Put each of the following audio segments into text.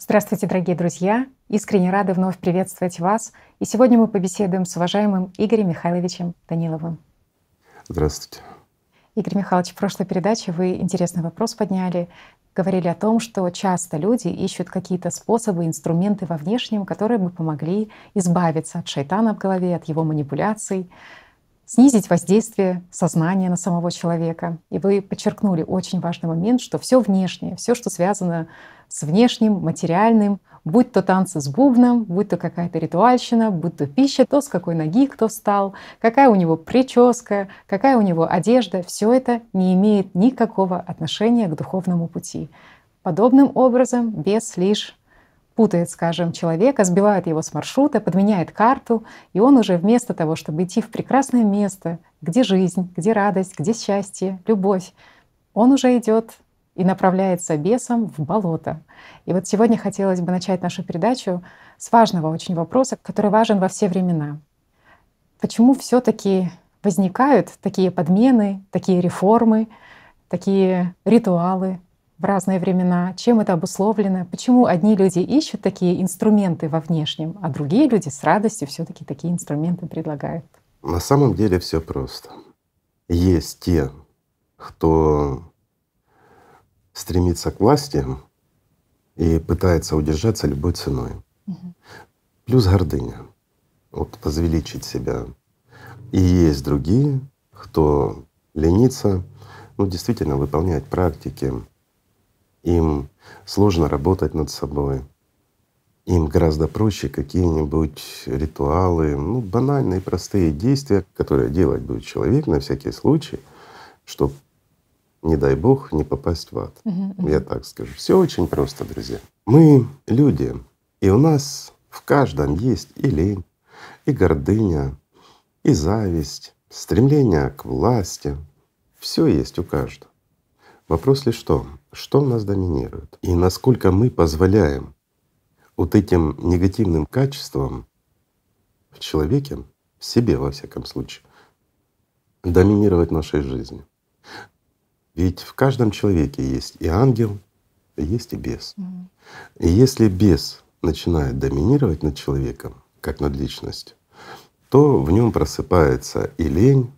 Здравствуйте, дорогие друзья! Искренне рады вновь приветствовать вас. И сегодня мы побеседуем с уважаемым Игорем Михайловичем Даниловым. Здравствуйте. Игорь Михайлович, в прошлой передаче вы интересный вопрос подняли. Говорили о том, что часто люди ищут какие-то способы, инструменты во внешнем, которые бы помогли избавиться от шайтана в голове, от его манипуляций, снизить воздействие сознания на самого человека. И вы подчеркнули очень важный момент, что все внешнее, все, что связано с внешним, материальным, будь то танцы с бубном, будь то какая-то ритуальщина, будь то пища, то с какой ноги кто встал, какая у него прическа, какая у него одежда, все это не имеет никакого отношения к духовному пути. Подобным образом бес лишь путает, скажем, человека, сбивает его с маршрута, подменяет карту, и он уже вместо того, чтобы идти в прекрасное место, где жизнь, где радость, где счастье, любовь, он уже идет и направляется бесом в болото. И вот сегодня хотелось бы начать нашу передачу с важного очень вопроса, который важен во все времена. Почему все таки возникают такие подмены, такие реформы, такие ритуалы в разные времена? Чем это обусловлено? Почему одни люди ищут такие инструменты во внешнем, а другие люди с радостью все таки такие инструменты предлагают? На самом деле все просто. Есть те, кто стремится к власти и пытается удержаться любой ценой. Угу. Плюс гордыня, вот возвеличить себя. И есть другие, кто ленится, ну действительно выполнять практики. Им сложно работать над собой. Им гораздо проще какие-нибудь ритуалы, ну банальные простые действия, которые делать будет человек на всякий случай, чтобы не дай бог, не попасть в ад. Угу, Я так скажу. Все очень просто, друзья. Мы люди, и у нас в каждом есть и лень, и гордыня, и зависть, стремление к власти. Все есть у каждого. Вопрос лишь в том, что у нас доминирует и насколько мы позволяем вот этим негативным качествам в человеке, в себе во всяком случае, доминировать нашей жизни. Ведь в каждом человеке есть и ангел, есть и бес. И если бес начинает доминировать над человеком, как над личностью, то в нем просыпается и лень,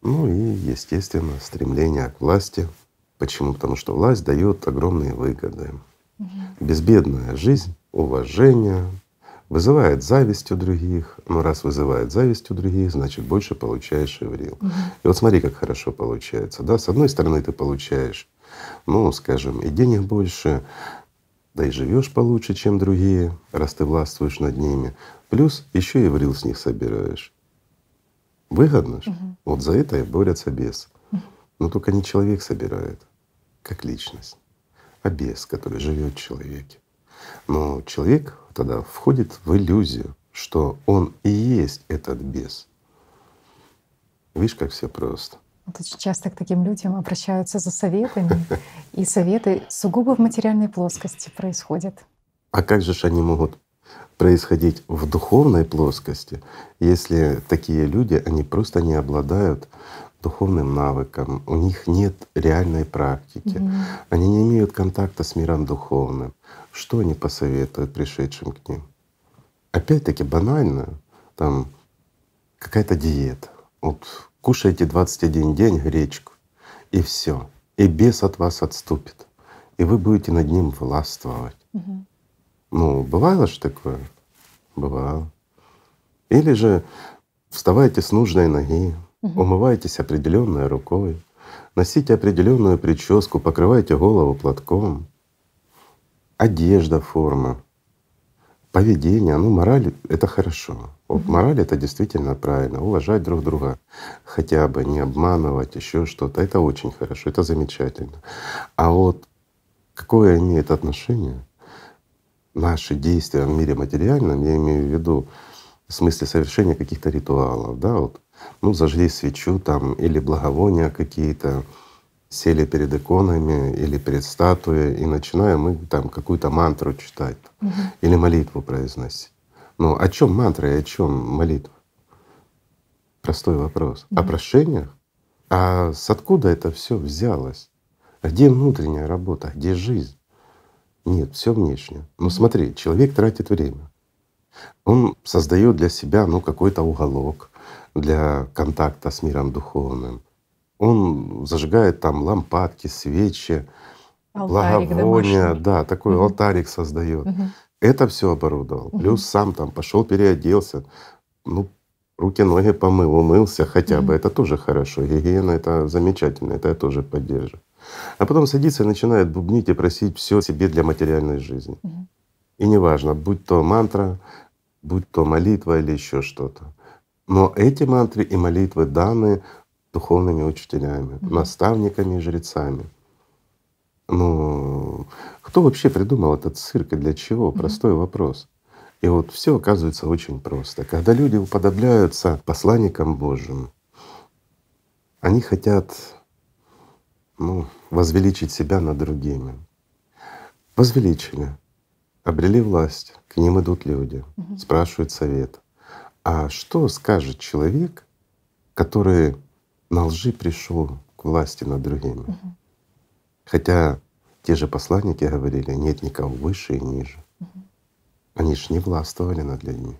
ну и, естественно, стремление к власти. Почему? Потому что власть дает огромные выгоды. Угу. Безбедная жизнь, уважение, вызывает зависть у других. Ну, раз вызывает зависть у других, значит больше получаешь Иврил. Угу. И вот смотри, как хорошо получается. Да? С одной стороны, ты получаешь, ну, скажем, и денег больше, да и живешь получше, чем другие, раз ты властвуешь над ними. Плюс еще и Иврил с них собираешь. Выгодно же. Угу. Вот за это и борются бес. Угу. Но только не человек собирает, как личность, а бес, который живет в человеке. Но человек тогда входит в иллюзию, что он и есть этот бес. Видишь, как все просто. Вот очень часто к таким людям обращаются за советами, и советы сугубо в материальной плоскости происходят. А как же они могут происходить в духовной плоскости, если такие люди, они просто не обладают духовным навыкам, у них нет реальной практики, mm они не имеют контакта с миром духовным. Что они посоветуют пришедшим к ним? Опять-таки банально, там какая-то диета. Вот кушайте 21 день гречку, и все. И бес от вас отступит. И вы будете над ним властвовать. Угу. Ну, бывало же такое? Бывало. Или же вставайте с нужной ноги, Угу. Умывайтесь определенной рукой, носите определенную прическу, покрывайте голову платком. Одежда, форма, поведение, ну мораль — это хорошо. Вот мораль — это действительно правильно. Уважать друг друга, хотя бы не обманывать, еще что-то. Это очень хорошо, это замечательно. А вот какое имеет отношение наши действия в мире материальном, я имею в виду в смысле совершения каких-то ритуалов, да, вот ну, зажгли свечу там или благовония какие-то, сели перед иконами или перед статуей и начинаем мы там какую-то мантру читать угу. или молитву произносить. Ну о чем мантра и о чем молитва? Простой вопрос. Угу. О прошениях? А с откуда это все взялось? Где внутренняя работа? Где жизнь? Нет, все внешне. Ну смотри, человек тратит время. Он создает для себя ну, какой-то уголок для контакта с миром духовным. Он зажигает там лампадки, свечи, Алтарик благовония, домашний. да, такой Мгм. алтарик создает. Мгм. Это все оборудовал. Мгм. Плюс сам там пошел переоделся, ну, руки, ноги помыл, умылся хотя бы. Мгм. Это тоже хорошо. Гигиена это замечательно, это я тоже поддерживаю. А потом садится и начинает бубнить и просить все себе для материальной жизни. Мгм. И неважно, будь то мантра, будь то молитва или еще что-то. Но эти мантры и молитвы даны духовными учителями, Мгм. наставниками и жрецами. Ну, кто вообще придумал этот цирк и для чего? Простой вопрос. И вот все оказывается очень просто. Когда люди уподобляются посланникам Божьим, они хотят ну, возвеличить себя над другими. Возвеличили, обрели власть, к ним идут люди, Мгм. спрашивают совет. А что скажет человек, который на лжи пришел к власти над другими? Мгм. Хотя те же посланники говорили, нет никого выше и ниже. Мгм. Они ж не властвовали над людьми.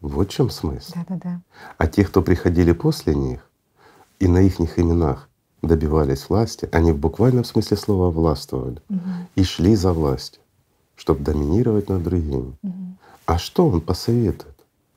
Вот в чем смысл. Да-да-да. А те, кто приходили после них и на их именах добивались власти, они в буквальном смысле слова властвовали Мгм. и шли за властью, чтобы доминировать над другими. Мгм. А что он посоветует?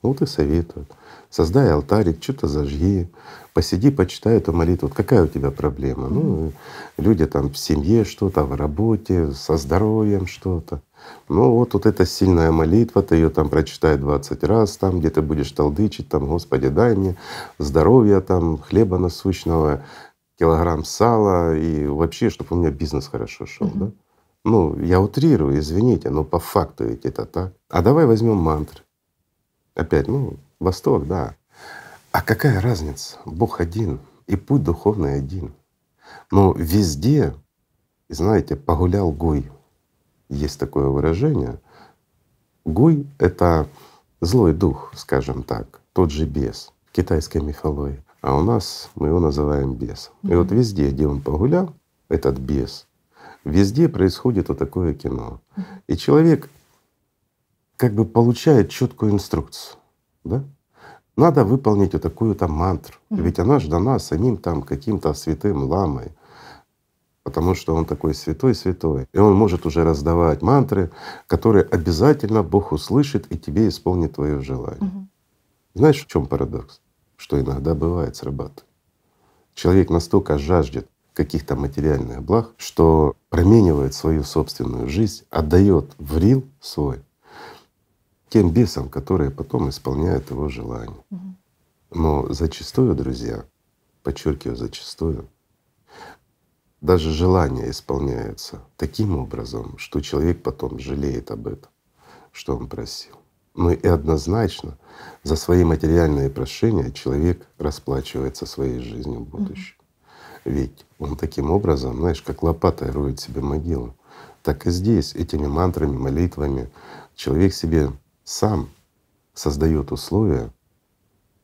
Вот и советует. Создай алтарик, что-то зажги, посиди, почитай эту молитву. Вот какая у тебя проблема? Ну, люди там в семье что-то, в работе, со здоровьем что-то. Ну вот, вот эта сильная молитва, ты ее там прочитай 20 раз, там, где ты будешь толдычить, там, Господи, дай мне здоровья, там, хлеба насущного, килограмм сала и вообще, чтобы у меня бизнес хорошо шел, Мгм. да? Ну, я утрирую, извините, но по факту ведь это так. А давай возьмем мантры. Опять, ну, Восток, да. А какая разница? Бог один, и путь духовный один. Но везде, знаете, погулял Гуй. Есть такое выражение. Гуй — это злой дух, скажем так, тот же бес в китайской мифологии. А у нас мы его называем бесом. И вот везде, где он погулял, этот бес, везде происходит вот такое кино. И человек как бы получает четкую инструкцию, да? Надо выполнить вот такую-то мантру, Мгм. ведь она же дана самим там каким-то святым ламой, потому что он такой святой-святой. И он может уже раздавать мантры, которые обязательно Бог услышит и тебе исполнит твое желание. Мгм. Знаешь, в чем парадокс? Что иногда бывает срабатывает. Человек настолько жаждет каких-то материальных благ, что променивает свою собственную жизнь, отдает в рил свой тем бесам, которые потом исполняют его желания. Мгм. Но зачастую, друзья, подчеркиваю, зачастую, даже желания исполняются таким образом, что человек потом жалеет об этом, что он просил. Ну и однозначно за свои материальные прошения человек расплачивается своей жизнью в будущем. Ведь он таким образом, знаешь, как лопатой роет себе могилу. Так и здесь этими мантрами, молитвами человек себе сам создает условия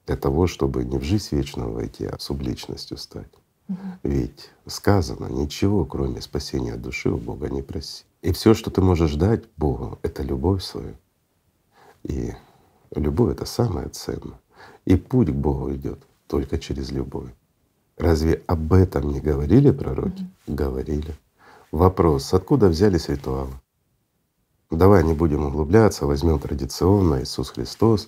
для того, чтобы не в жизнь вечную войти, а субличностью стать. Мгм. Ведь сказано, ничего, кроме спасения души, у Бога не проси. И все, что ты можешь дать Богу, это любовь свою. И любовь — это самое ценное. И путь к Богу идет только через любовь. Разве об этом не говорили пророки? Говорили. Вопрос, откуда взялись ритуалы? Давай не будем углубляться, возьмем традиционно Иисус Христос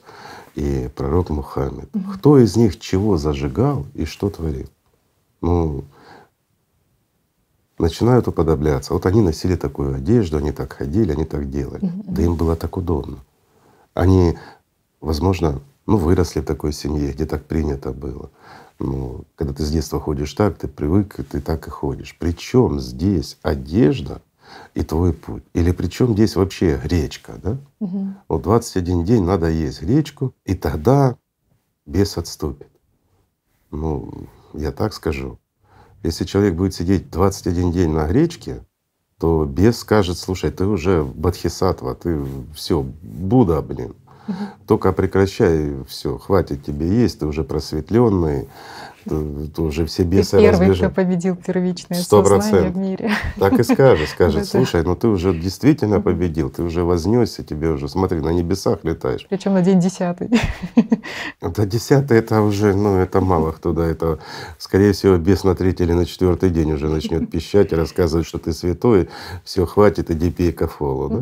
и пророк Мухаммед. Мгм. Кто из них чего зажигал и что творил? Ну, начинают уподобляться. Вот они носили такую одежду, они так ходили, они так делали. Мгм, Да им было так удобно. Они, возможно, ну, выросли в такой семье, где так принято было. Ну, когда ты с детства ходишь так, ты привык, ты так и ходишь. Причем здесь одежда и твой путь? Или причем здесь вообще гречка, да? Мгм. Вот 21 день надо есть гречку, и тогда бес отступит. Ну, я так скажу. Если человек будет сидеть 21 день на гречке, то бес скажет, слушай, ты уже бодхисаттва, ты все, Будда, блин. Только прекращай все, хватит тебе есть, ты уже просветленный, уже все Ты бесы первый, кто разбежат. победил первичное Сто сознание в мире. Так и скажет, скажет, слушай, ну ты уже действительно победил, ты уже вознесся, тебе уже, смотри, на небесах летаешь. Причем на день десятый. Это десятый, это уже, ну это мало кто, да, это, скорее всего, бес на третий или на четвертый день уже начнет пищать и рассказывать, что ты святой, все, хватит, иди пей кофолу, да?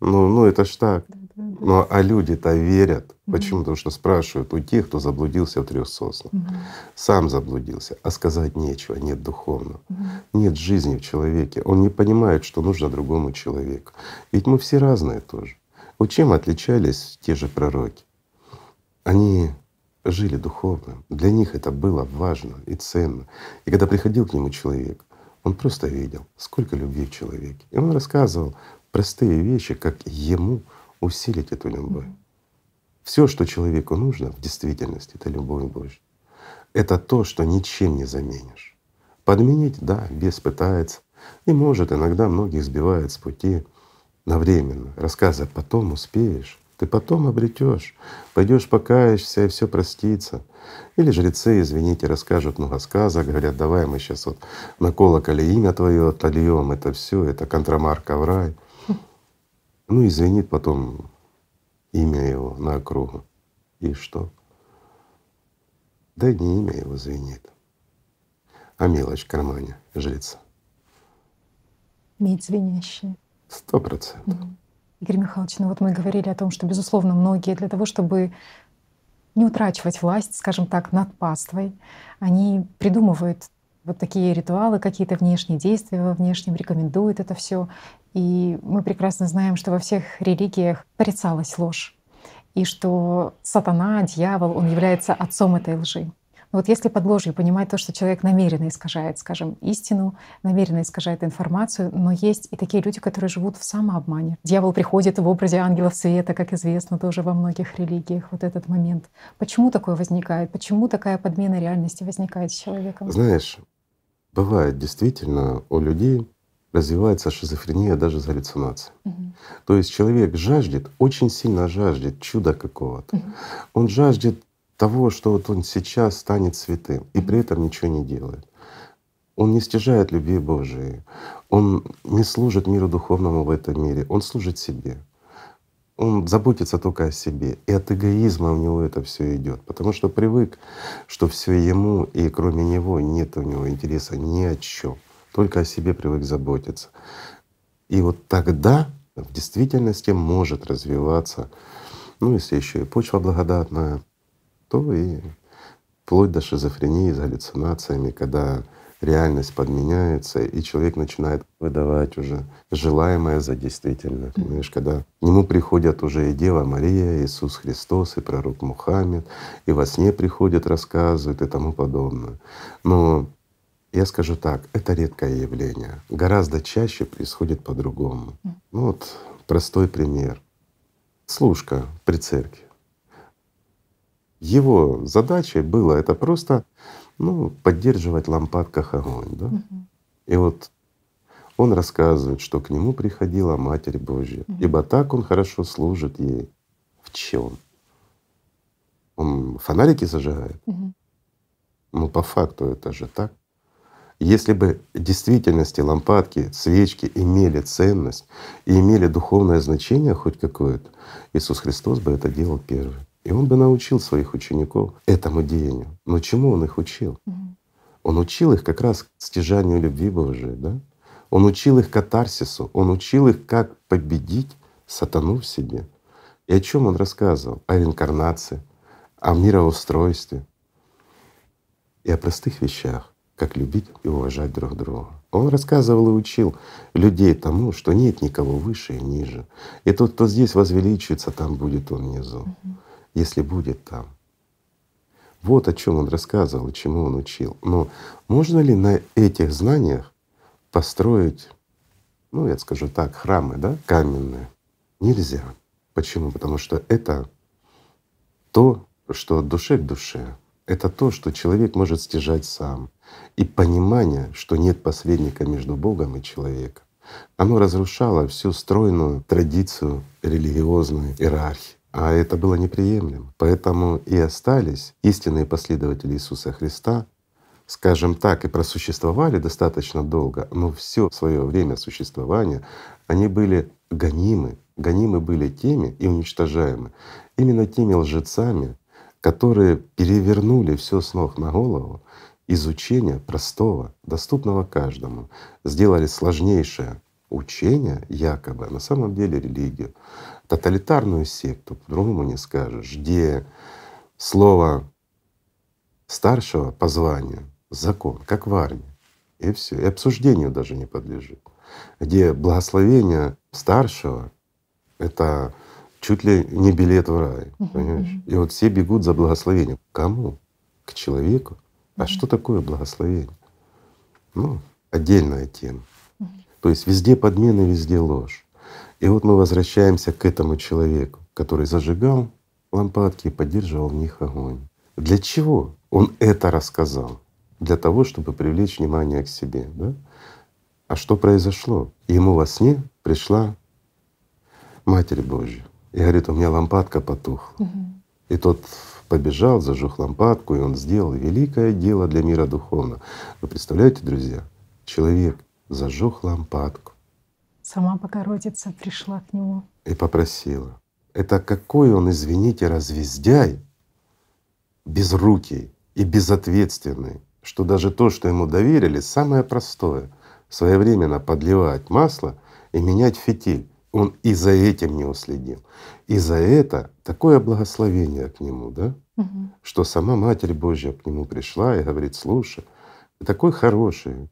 Ну, ну это ж так. Да-да-да. Ну а люди-то верят. Мгм. Почему? Потому что спрашивают у тех, кто заблудился в трех соснах. Мгм. Сам заблудился, а сказать нечего, нет духовного. Мгм. Нет жизни в человеке. Он не понимает, что нужно другому человеку. Ведь мы все разные тоже. Вот чем отличались те же пророки? Они жили духовно. Для них это было важно и ценно. И когда приходил к нему человек, он просто видел, сколько любви в человеке. И он рассказывал простые вещи, как ему усилить эту любовь. Все, что человеку нужно в действительности, это любовь Божья. Это то, что ничем не заменишь. Подменить, да, бес пытается. И может иногда многих сбивает с пути на временно, рассказывая, потом успеешь, ты потом обретешь, пойдешь покаешься, и все простится. Или жрецы, извините, расскажут много сказок, говорят, давай мы сейчас вот на колоколе имя твое отольем, это все, это контрамарка в рай. Ну и звенит потом имя его на округу. И что? Да не имя его звенит, а мелочь в кармане жреца. Медь звенящая. Сто процентов. Игорь Михайлович, ну вот мы говорили о том, что, безусловно, многие для того, чтобы не утрачивать власть, скажем так, над паствой, они придумывают вот такие ритуалы, какие-то внешние действия во внешнем, рекомендуют это все. И мы прекрасно знаем, что во всех религиях порицалась ложь, и что сатана, дьявол, он является отцом этой лжи. Но вот если под ложью понимать то, что человек намеренно искажает, скажем, истину, намеренно искажает информацию, но есть и такие люди, которые живут в самообмане. Дьявол приходит в образе ангелов света, как известно тоже во многих религиях, вот этот момент. Почему такое возникает? Почему такая подмена реальности возникает с человеком? Знаешь, бывает действительно у людей развивается шизофрения даже с галлюцинацией. Мгм. То есть человек жаждет, очень сильно жаждет чуда какого-то. Мгм. Он жаждет того, что вот он сейчас станет святым, и при этом ничего не делает. Он не стяжает любви Божией, он не служит миру духовному в этом мире, он служит себе. Он заботится только о себе. И от эгоизма у него это все идет, потому что привык, что все ему, и кроме него нет у него интереса ни о чем. Только о себе привык заботиться. И вот тогда в действительности может развиваться, ну если еще и почва благодатная, то и вплоть до шизофрении с галлюцинациями, когда реальность подменяется, и человек начинает выдавать уже желаемое за действительное. Понимаешь, когда к нему приходят уже и Дева Мария, и Иисус Христос, и пророк Мухаммед, и во сне приходят, рассказывают и тому подобное. Но я скажу так, это редкое явление. Гораздо чаще происходит по-другому. Ну вот простой пример. Служка при церкви. Его задачей было это просто ну, поддерживать в лампадках огонь. Да? Мгм. И вот он рассказывает, что к нему приходила Матерь Божья, Мгм. ибо так он хорошо служит ей. В чем? Он фонарики зажигает? Мгм. Ну, по факту это же так. Если бы в действительности лампадки, свечки имели ценность и имели духовное значение хоть какое-то, Иисус Христос бы это делал первый. И Он бы научил своих учеников этому деянию. Но чему Он их учил? Он учил их как раз стяжанию любви Божией, да? Он учил их катарсису, он учил их, как победить сатану в себе. И о чем он рассказывал? О реинкарнации, о мироустройстве и о простых вещах, как любить и уважать друг друга. Он рассказывал и учил людей тому, что нет никого выше и ниже. И тот, кто здесь возвеличивается, там будет он внизу, если будет там. Вот о чем он рассказывал чему он учил. Но можно ли на этих знаниях построить, ну, я скажу так, храмы, да, каменные? Нельзя. Почему? Потому что это то, что от души к душе. Это то, что человек может стяжать сам. И понимание, что нет посредника между Богом и человеком. Оно разрушало всю стройную традицию религиозной иерархии. А это было неприемлемо. Поэтому и остались истинные последователи Иисуса Христа, скажем так, и просуществовали достаточно долго, но все свое время существования они были гонимы, гонимы были теми и уничтожаемы именно теми лжецами, которые перевернули все с ног на голову изучение простого, доступного каждому, сделали сложнейшее учение, якобы, а на самом деле религию, тоталитарную секту, по-другому не скажешь, где слово старшего по званию — закон, как в армии, и все, и обсуждению даже не подлежит, где благословение старшего — это чуть ли не билет в рай, понимаешь? И вот все бегут за благословением. Кому? К человеку. А что такое благословение? Ну, отдельная тема. То есть везде подмены, везде ложь. И вот мы возвращаемся к этому человеку, который зажигал лампадки и поддерживал в них огонь. Для чего он это рассказал? Для того, чтобы привлечь внимание к себе. Да? А что произошло? Ему во сне пришла Матерь Божья и говорит, у меня лампадка потухла. Угу. И тот побежал, зажег лампадку, и он сделал великое дело для мира духовного. Вы представляете, друзья, человек зажег лампадку. Сама Богородица пришла к нему. И попросила. Это какой он, извините, развездяй, безрукий и безответственный, что даже то, что ему доверили, самое простое — своевременно подливать масло и менять фитиль. Он и за этим не уследил. И за это такое благословение к нему, да, угу. что сама Матерь Божья к нему пришла и говорит, слушай, ты такой хороший,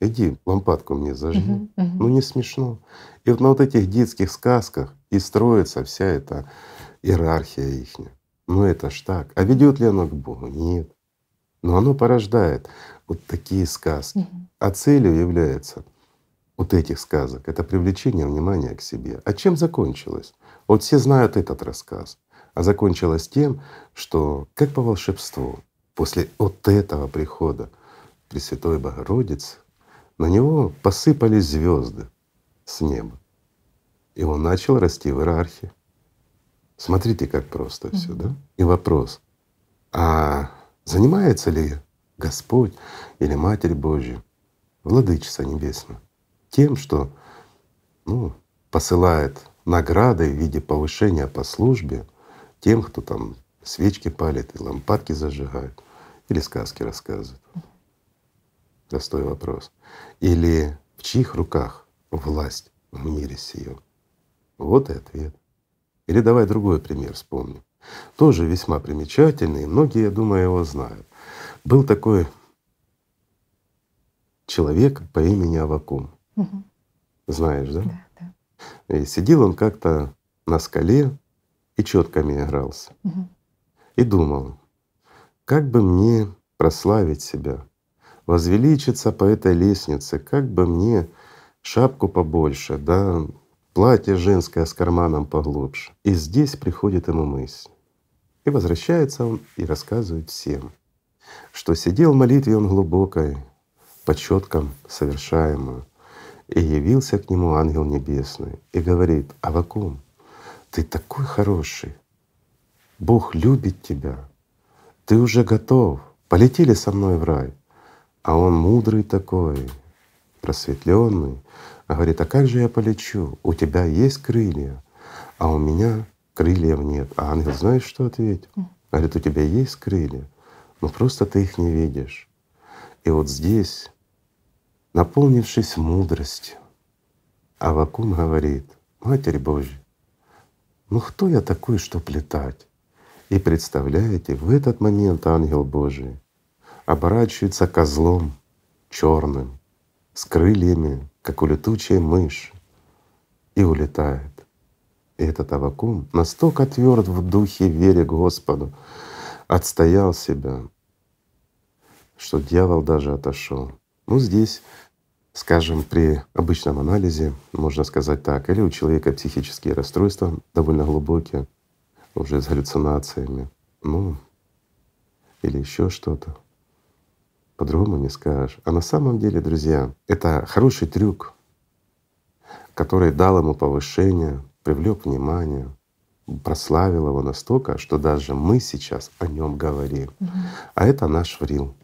иди лампадку мне зажги. Угу, угу. Ну не смешно. И вот на вот этих детских сказках и строится вся эта иерархия ихняя. Ну это ж так. А ведет ли оно к Богу? Нет. Но оно порождает вот такие сказки. Угу. А целью является вот этих сказок — это привлечение внимания к себе. А чем закончилось? Вот все знают этот рассказ. А закончилось тем, что как по волшебству после вот этого прихода Пресвятой Богородицы на него посыпались звезды с неба. И он начал расти в иерархии. Смотрите, как просто все, mm-hmm. да? И вопрос: а занимается ли Господь или Матерь Божья, Владычица Небесная, тем, что ну, посылает награды в виде повышения по службе тем, кто там свечки палит и лампадки зажигает или сказки рассказывает. Простой вопрос. Или в чьих руках власть в мире сию? Вот и ответ. Или давай другой пример вспомним. Тоже весьма примечательный, многие, я думаю, его знают. Был такой человек по имени Авакум. Угу. Знаешь, да? Да, да. И сидел он как-то на скале и четками игрался. Угу. И думал, как бы мне прославить себя, возвеличиться по этой лестнице, как бы мне шапку побольше, да, платье женское с карманом поглубже. И здесь приходит ему мысль. И возвращается он и рассказывает всем, что сидел в молитве он глубокой, по четкам совершаемую, и явился к нему ангел небесный и говорит, Авакум, ты такой хороший, Бог любит тебя, ты уже готов, полетели со мной в рай. А он мудрый такой, просветленный, а говорит, а как же я полечу? У тебя есть крылья, а у меня крыльев нет. А ангел знаешь, что ответил? Говорит, у тебя есть крылья, но просто ты их не видишь. И вот здесь наполнившись мудростью. Авакум говорит, Матерь Божья, ну кто я такой, чтоб летать? И представляете, в этот момент ангел Божий оборачивается козлом черным, с крыльями, как у летучей мыши, и улетает. И этот Авакум настолько тверд в духе вере Господу, отстоял себя, что дьявол даже отошел. Ну здесь Скажем, при обычном анализе можно сказать так, или у человека психические расстройства довольно глубокие, уже с галлюцинациями, ну, или еще что-то. По-другому не скажешь. А на самом деле, друзья, это хороший трюк, который дал ему повышение, привлек внимание. прославил его настолько, что даже мы сейчас о нем говорим. Мгм. А это наш врил,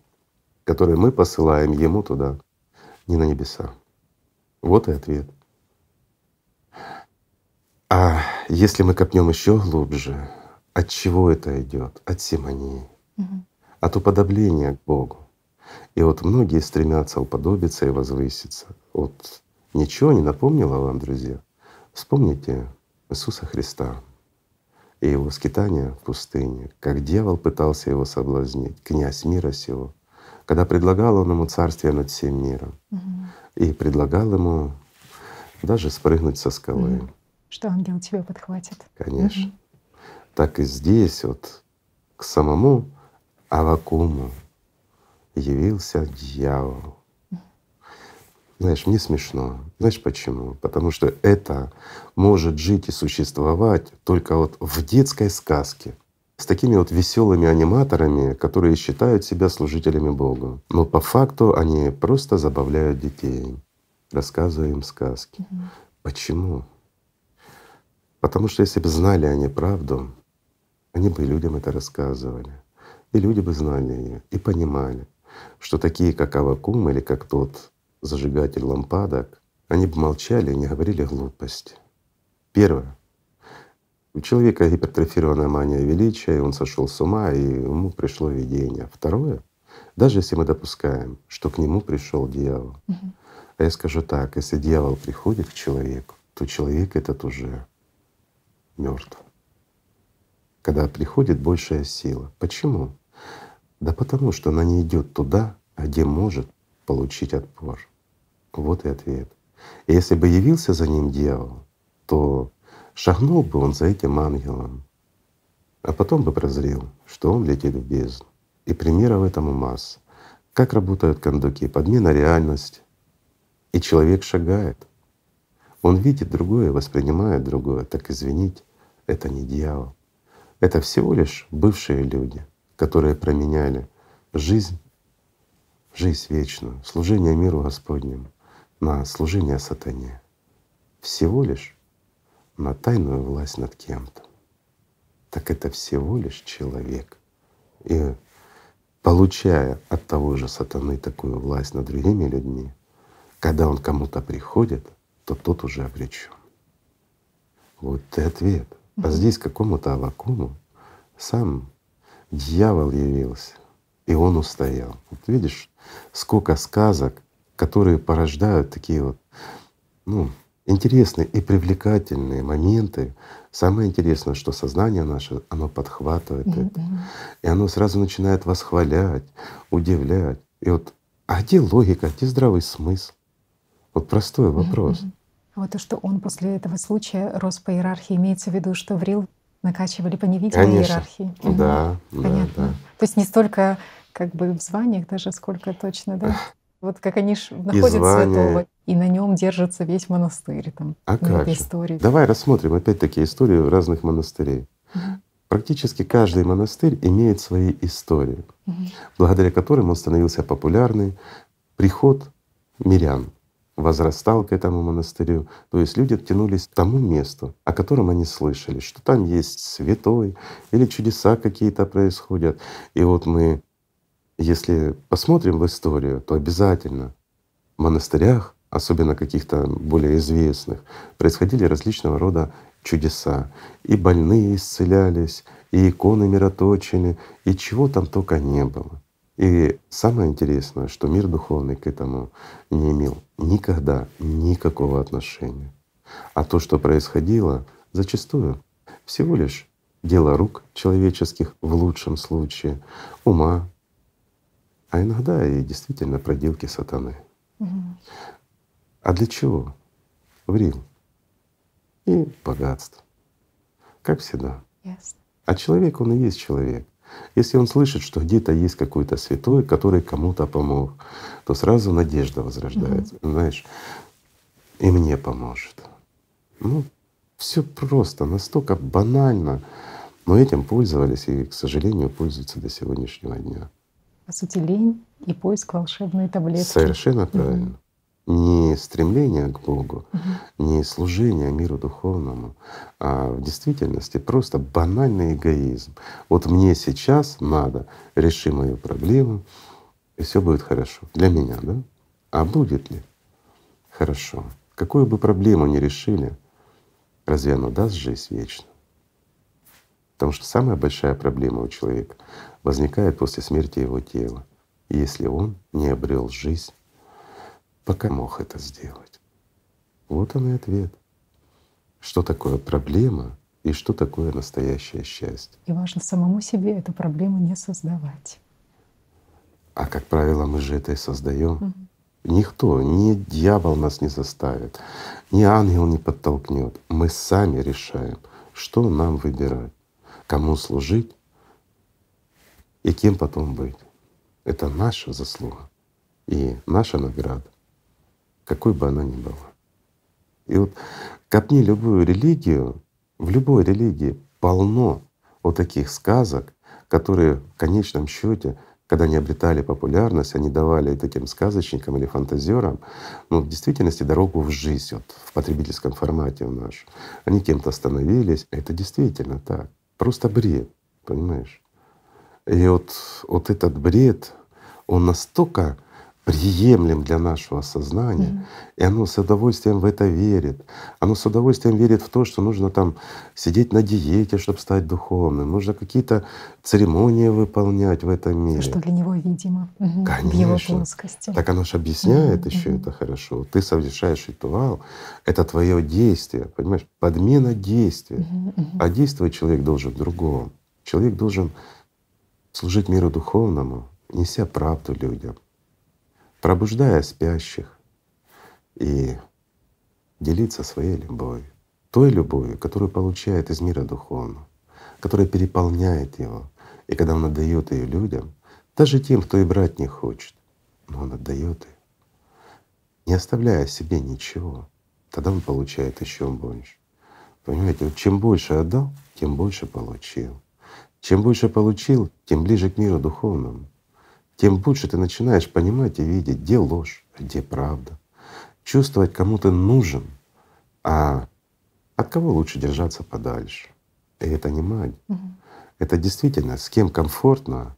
который мы посылаем ему туда, не на небеса. Вот и ответ. А если мы копнем еще глубже, от чего это идет? От симонии, Мгм. от уподобления к Богу. И вот многие стремятся уподобиться и возвыситься. Вот ничего не напомнило вам, друзья? Вспомните Иисуса Христа и его скитание в пустыне, как дьявол пытался его соблазнить, князь мира сего, когда предлагал он ему царствие над всем миром Мгм. и предлагал ему даже спрыгнуть со скалы. Что ангел тебя подхватит. Конечно. Мгм. Так и здесь вот к самому Авакуму явился дьявол. Знаешь, мне смешно. Знаешь почему? Потому что это может жить и существовать только вот в детской сказке с такими вот веселыми аниматорами, которые считают себя служителями Бога. Но по факту они просто забавляют детей, рассказывая им сказки. Мгм. Почему? Потому что если бы знали они правду, они бы людям это рассказывали. И люди бы знали ее и понимали, что такие, как Авакум или как тот зажигатель лампадок, они бы молчали и не говорили глупости. Первое. У человека гипертрофированная мания величия, и он сошел с ума, и ему пришло видение. Второе. Даже если мы допускаем, что к нему пришел дьявол, Мгм. а я скажу так, если дьявол приходит к человеку, то человек этот уже мертв. Когда приходит большая сила. Почему? Да потому что она не идет туда, где может получить отпор. Вот и ответ. И если бы явился за ним дьявол, то шагнул бы он за этим ангелом, а потом бы прозрел, что он летит в бездну. И примеров этому масса. Как работают кондуки, подмена реальности. И человек шагает. Он видит другое, воспринимает другое. Так извините, это не дьявол. Это всего лишь бывшие люди, которые променяли жизнь, жизнь вечную, служение миру Господнему на служение сатане. Всего лишь на тайную власть над кем-то. Так это всего лишь человек. И получая от того же сатаны такую власть над другими людьми, когда он кому-то приходит, то тот уже обречен. Вот и ответ. А здесь какому-то Авакуму сам дьявол явился, и он устоял. Вот видишь, сколько сказок, которые порождают такие вот, ну, интересные и привлекательные моменты. Самое интересное, что сознание наше, оно подхватывает Мгм. это. И оно сразу начинает восхвалять, удивлять. И вот, а где логика, где здравый смысл? Вот простой вопрос. А вот то, что он после этого случая рос по иерархии, имеется в виду, что в Рил накачивали по невидимой Конечно. иерархии. Да, да, Понятно. да. То есть не столько как бы в званиях даже, сколько точно, да? Вот как они ж находят звания. святого, и на нем держится весь монастырь там, А как же? истории. Давай рассмотрим опять-таки историю разных монастырей. Мгм. Практически каждый монастырь имеет свои истории, Мгм. благодаря которым он становился популярный. Приход мирян возрастал к этому монастырю. То есть люди тянулись к тому месту, о котором они слышали, что там есть святой или чудеса какие-то происходят. И вот мы, если посмотрим в историю, то обязательно в монастырях, особенно каких-то более известных, происходили различного рода чудеса. И больные исцелялись, и иконы мироточили, и чего там только не было. И самое интересное, что мир духовный к этому не имел никогда никакого отношения. А то, что происходило, зачастую всего лишь дело рук человеческих в лучшем случае, ума, а иногда и действительно проделки сатаны. Мгм. А для чего? Врил. И богатство. Как всегда. Ясно. А человек, он и есть человек. Если он слышит, что где-то есть какой-то святой, который кому-то помог, то сразу надежда возрождается. Знаешь, и мне поможет. Ну, все просто, настолько банально. Но этим пользовались и, к сожалению, пользуются до сегодняшнего дня. По сути, лень и поиск волшебной таблетки. Совершенно правильно. Не стремление к Богу, не служение миру духовному, а в действительности просто банальный эгоизм. Вот мне сейчас надо, реши мою проблему, и все будет хорошо. Для меня, да? А будет ли хорошо? Какую бы проблему ни решили, разве оно даст жизнь вечно? Потому что самая большая проблема у человека возникает после смерти его тела, если он не обрел жизнь пока мог это сделать. Вот он и ответ. Что такое проблема и что такое настоящее счастье. И важно самому себе эту проблему не создавать. А как правило, мы же это и создаем. Угу. Никто, ни дьявол нас не заставит, ни ангел не подтолкнет. Мы сами решаем, что нам выбирать, кому служить и кем потом быть. Это наша заслуга и наша награда какой бы она ни была. И вот копни любую религию, в любой религии полно вот таких сказок, которые в конечном счете, когда они обретали популярность, они давали таким сказочникам или фантазерам, ну, в действительности дорогу в жизнь, вот, в потребительском формате в наш. Они кем-то становились. Это действительно так. Просто бред, понимаешь? И вот, вот этот бред, он настолько приемлем для нашего сознания, mm и оно с удовольствием в это верит. Оно с удовольствием верит в то, что нужно там сидеть на диете, чтобы стать духовным, нужно какие-то церемонии выполнять в этом мире. Что для него видимо Конечно. в его плоскости. Так оно же объясняет mm еще mm это хорошо. Ты совершаешь ритуал, это твое действие, понимаешь, подмена действия. mm А действовать человек должен другому. Человек должен служить миру духовному, неся правду людям пробуждая спящих и делиться своей любовью, той любовью, которую получает из мира духовного, которая переполняет его. И когда он отдает ее людям, даже тем, кто и брать не хочет, но он отдает ее, не оставляя себе ничего, тогда он получает еще больше. Понимаете, вот чем больше отдал, тем больше получил. Чем больше получил, тем ближе к миру духовному тем больше ты начинаешь понимать и видеть, где ложь, где правда. Чувствовать, кому ты нужен, а от кого лучше держаться подальше. И это не магия. Угу. Это действительно с кем комфортно,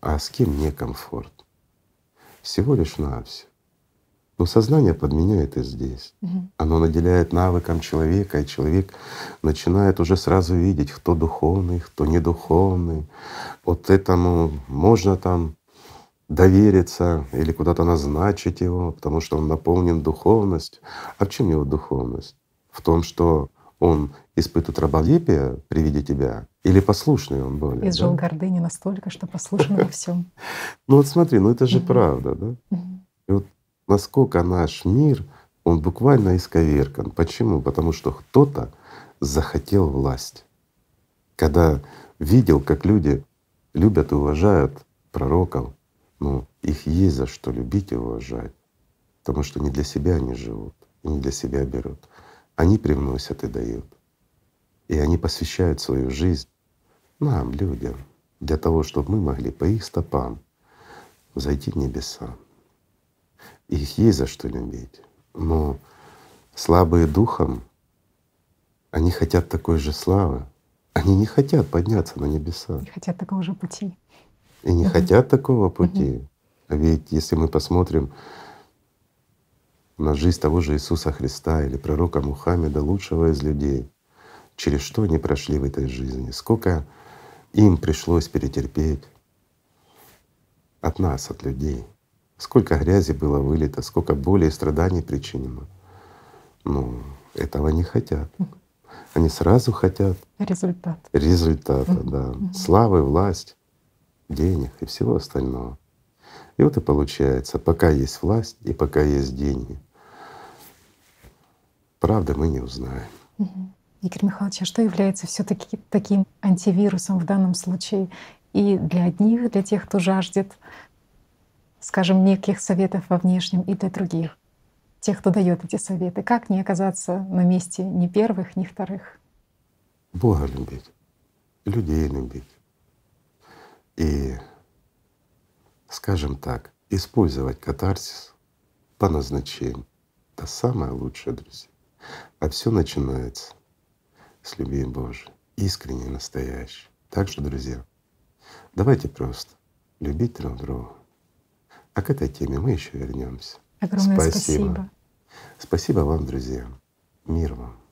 а с кем некомфортно. Всего лишь навсего. Но сознание подменяет и здесь. Угу. Оно наделяет навыком человека, и человек начинает уже сразу видеть, кто духовный, кто не духовный. Вот этому можно там довериться или куда-то назначить его, потому что он наполнен духовностью. А в чем его духовность? В том, что он испытывает раболепие при виде тебя, или послушный он более? Изжил да? гордыни настолько, что послушен во всем. Ну вот смотри, ну это же правда, да? И вот насколько наш мир, он буквально исковеркан. Почему? Потому что кто-то захотел власть. Когда видел, как люди любят и уважают пророков, но их есть за что любить и уважать, потому что не для себя они живут и не для себя берут. Они привносят и дают. И они посвящают свою жизнь нам, людям, для того, чтобы мы могли по их стопам зайти в небеса. Их есть за что любить. Но слабые духом, они хотят такой же славы. Они не хотят подняться на небеса. Не хотят такого же пути и не хотят такого пути. А ведь если мы посмотрим на жизнь того же Иисуса Христа или пророка Мухаммеда, лучшего из людей, через что они прошли в этой жизни, сколько им пришлось перетерпеть от нас, от людей, сколько грязи было вылито, сколько боли и страданий причинено. Ну, этого не хотят. Они сразу хотят результат. Результата, да. Славы, власть денег и всего остального. И вот и получается, пока есть власть и пока есть деньги, правда мы не узнаем. Игорь Михайлович, а что является все таки таким антивирусом в данном случае и для одних, для тех, кто жаждет, скажем, неких советов во внешнем, и для других, тех, кто дает эти советы? Как не оказаться на месте ни первых, ни вторых? Бога любить, людей любить и, скажем так, использовать катарсис по назначению. Это самое лучшее, друзья. А все начинается с любви Божией, искренней, настоящей. Так что, друзья, давайте просто любить друг друга. А к этой теме мы еще вернемся. Огромное спасибо. спасибо. Спасибо вам, друзья. Мир вам.